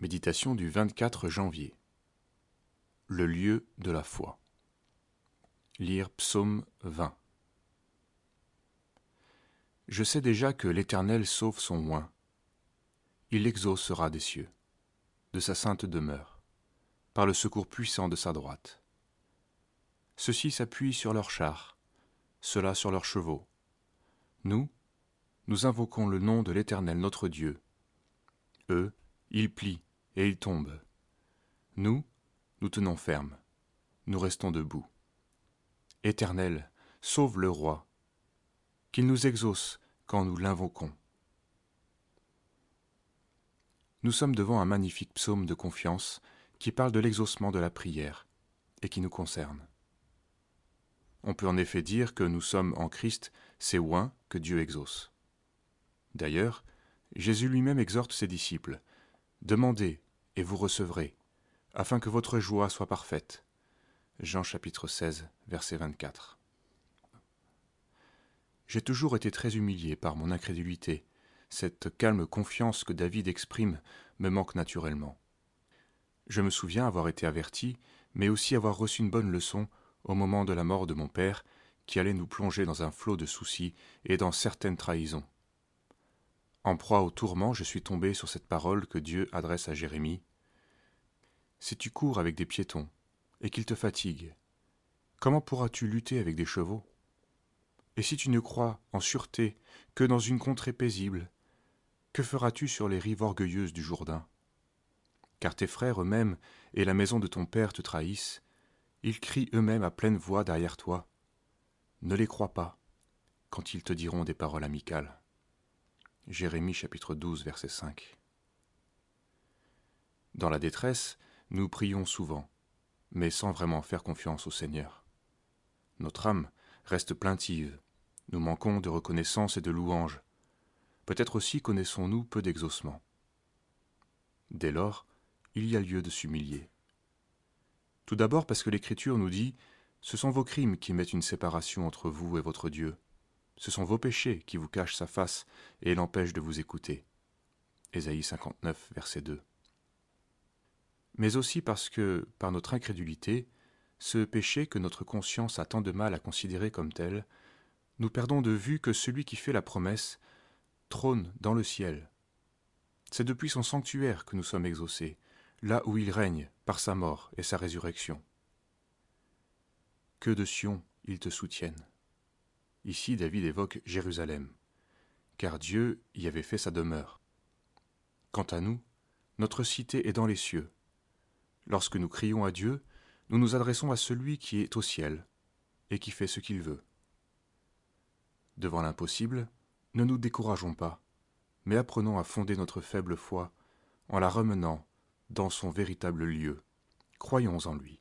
Méditation du 24 janvier. Le lieu de la foi. Lire Psaume 20. Je sais déjà que l'Éternel sauve son oint. Il l'exaucera des cieux, de sa sainte demeure, par le secours puissant de sa droite. Ceux-ci s'appuient sur leurs chars, ceux-là sur leurs chevaux. Nous, nous invoquons le nom de l'Éternel notre Dieu. Eux, ils plient et ils tombent. Nous, nous tenons ferme, nous restons debout. Éternel, sauve le roi, qu'il nous exauce quand nous l'invoquons. Nous sommes devant un magnifique psaume de confiance qui parle de l'exaucement de la prière et qui nous concerne. On peut en effet dire que nous sommes en Christ ces oints que Dieu exauce. D'ailleurs, Jésus lui-même exhorte ses disciples Demandez et vous recevrez, afin que votre joie soit parfaite. Jean chapitre 16, verset 24. J'ai toujours été très humilié par mon incrédulité. Cette calme confiance que David exprime me manque naturellement. Je me souviens avoir été averti, mais aussi avoir reçu une bonne leçon au moment de la mort de mon père, qui allait nous plonger dans un flot de soucis et dans certaines trahisons. En proie au tourment, je suis tombé sur cette parole que Dieu adresse à Jérémie. Si tu cours avec des piétons et qu'ils te fatiguent, comment pourras-tu lutter avec des chevaux? Et si tu ne crois en sûreté que dans une contrée paisible, que feras-tu sur les rives orgueilleuses du Jourdain? Car tes frères eux-mêmes et la maison de ton père te trahissent, ils crient eux-mêmes à pleine voix derrière toi. Ne les crois pas quand ils te diront des paroles amicales. Jérémie chapitre 12 verset 5. Dans la détresse, nous prions souvent, mais sans vraiment faire confiance au Seigneur. Notre âme reste plaintive, nous manquons de reconnaissance et de louange. Peut-être aussi connaissons-nous peu d'exaucement. Dès lors, il y a lieu de s'humilier. Tout d'abord parce que l'Écriture nous dit Ce sont vos crimes qui mettent une séparation entre vous et votre Dieu. Ce sont vos péchés qui vous cachent sa face et l'empêchent de vous écouter. Ésaïe 59, verset 2. Mais aussi parce que, par notre incrédulité, ce péché que notre conscience a tant de mal à considérer comme tel, nous perdons de vue que celui qui fait la promesse trône dans le ciel. C'est depuis son sanctuaire que nous sommes exaucés, là où il règne par sa mort et sa résurrection. Que de Sion ils te soutiennent. Ici, David évoque Jérusalem, car Dieu y avait fait sa demeure. Quant à nous, notre cité est dans les cieux. Lorsque nous crions à Dieu, nous nous adressons à celui qui est au ciel et qui fait ce qu'il veut. Devant l'impossible, ne nous décourageons pas, mais apprenons à fonder notre faible foi en la remenant dans son véritable lieu. Croyons en lui.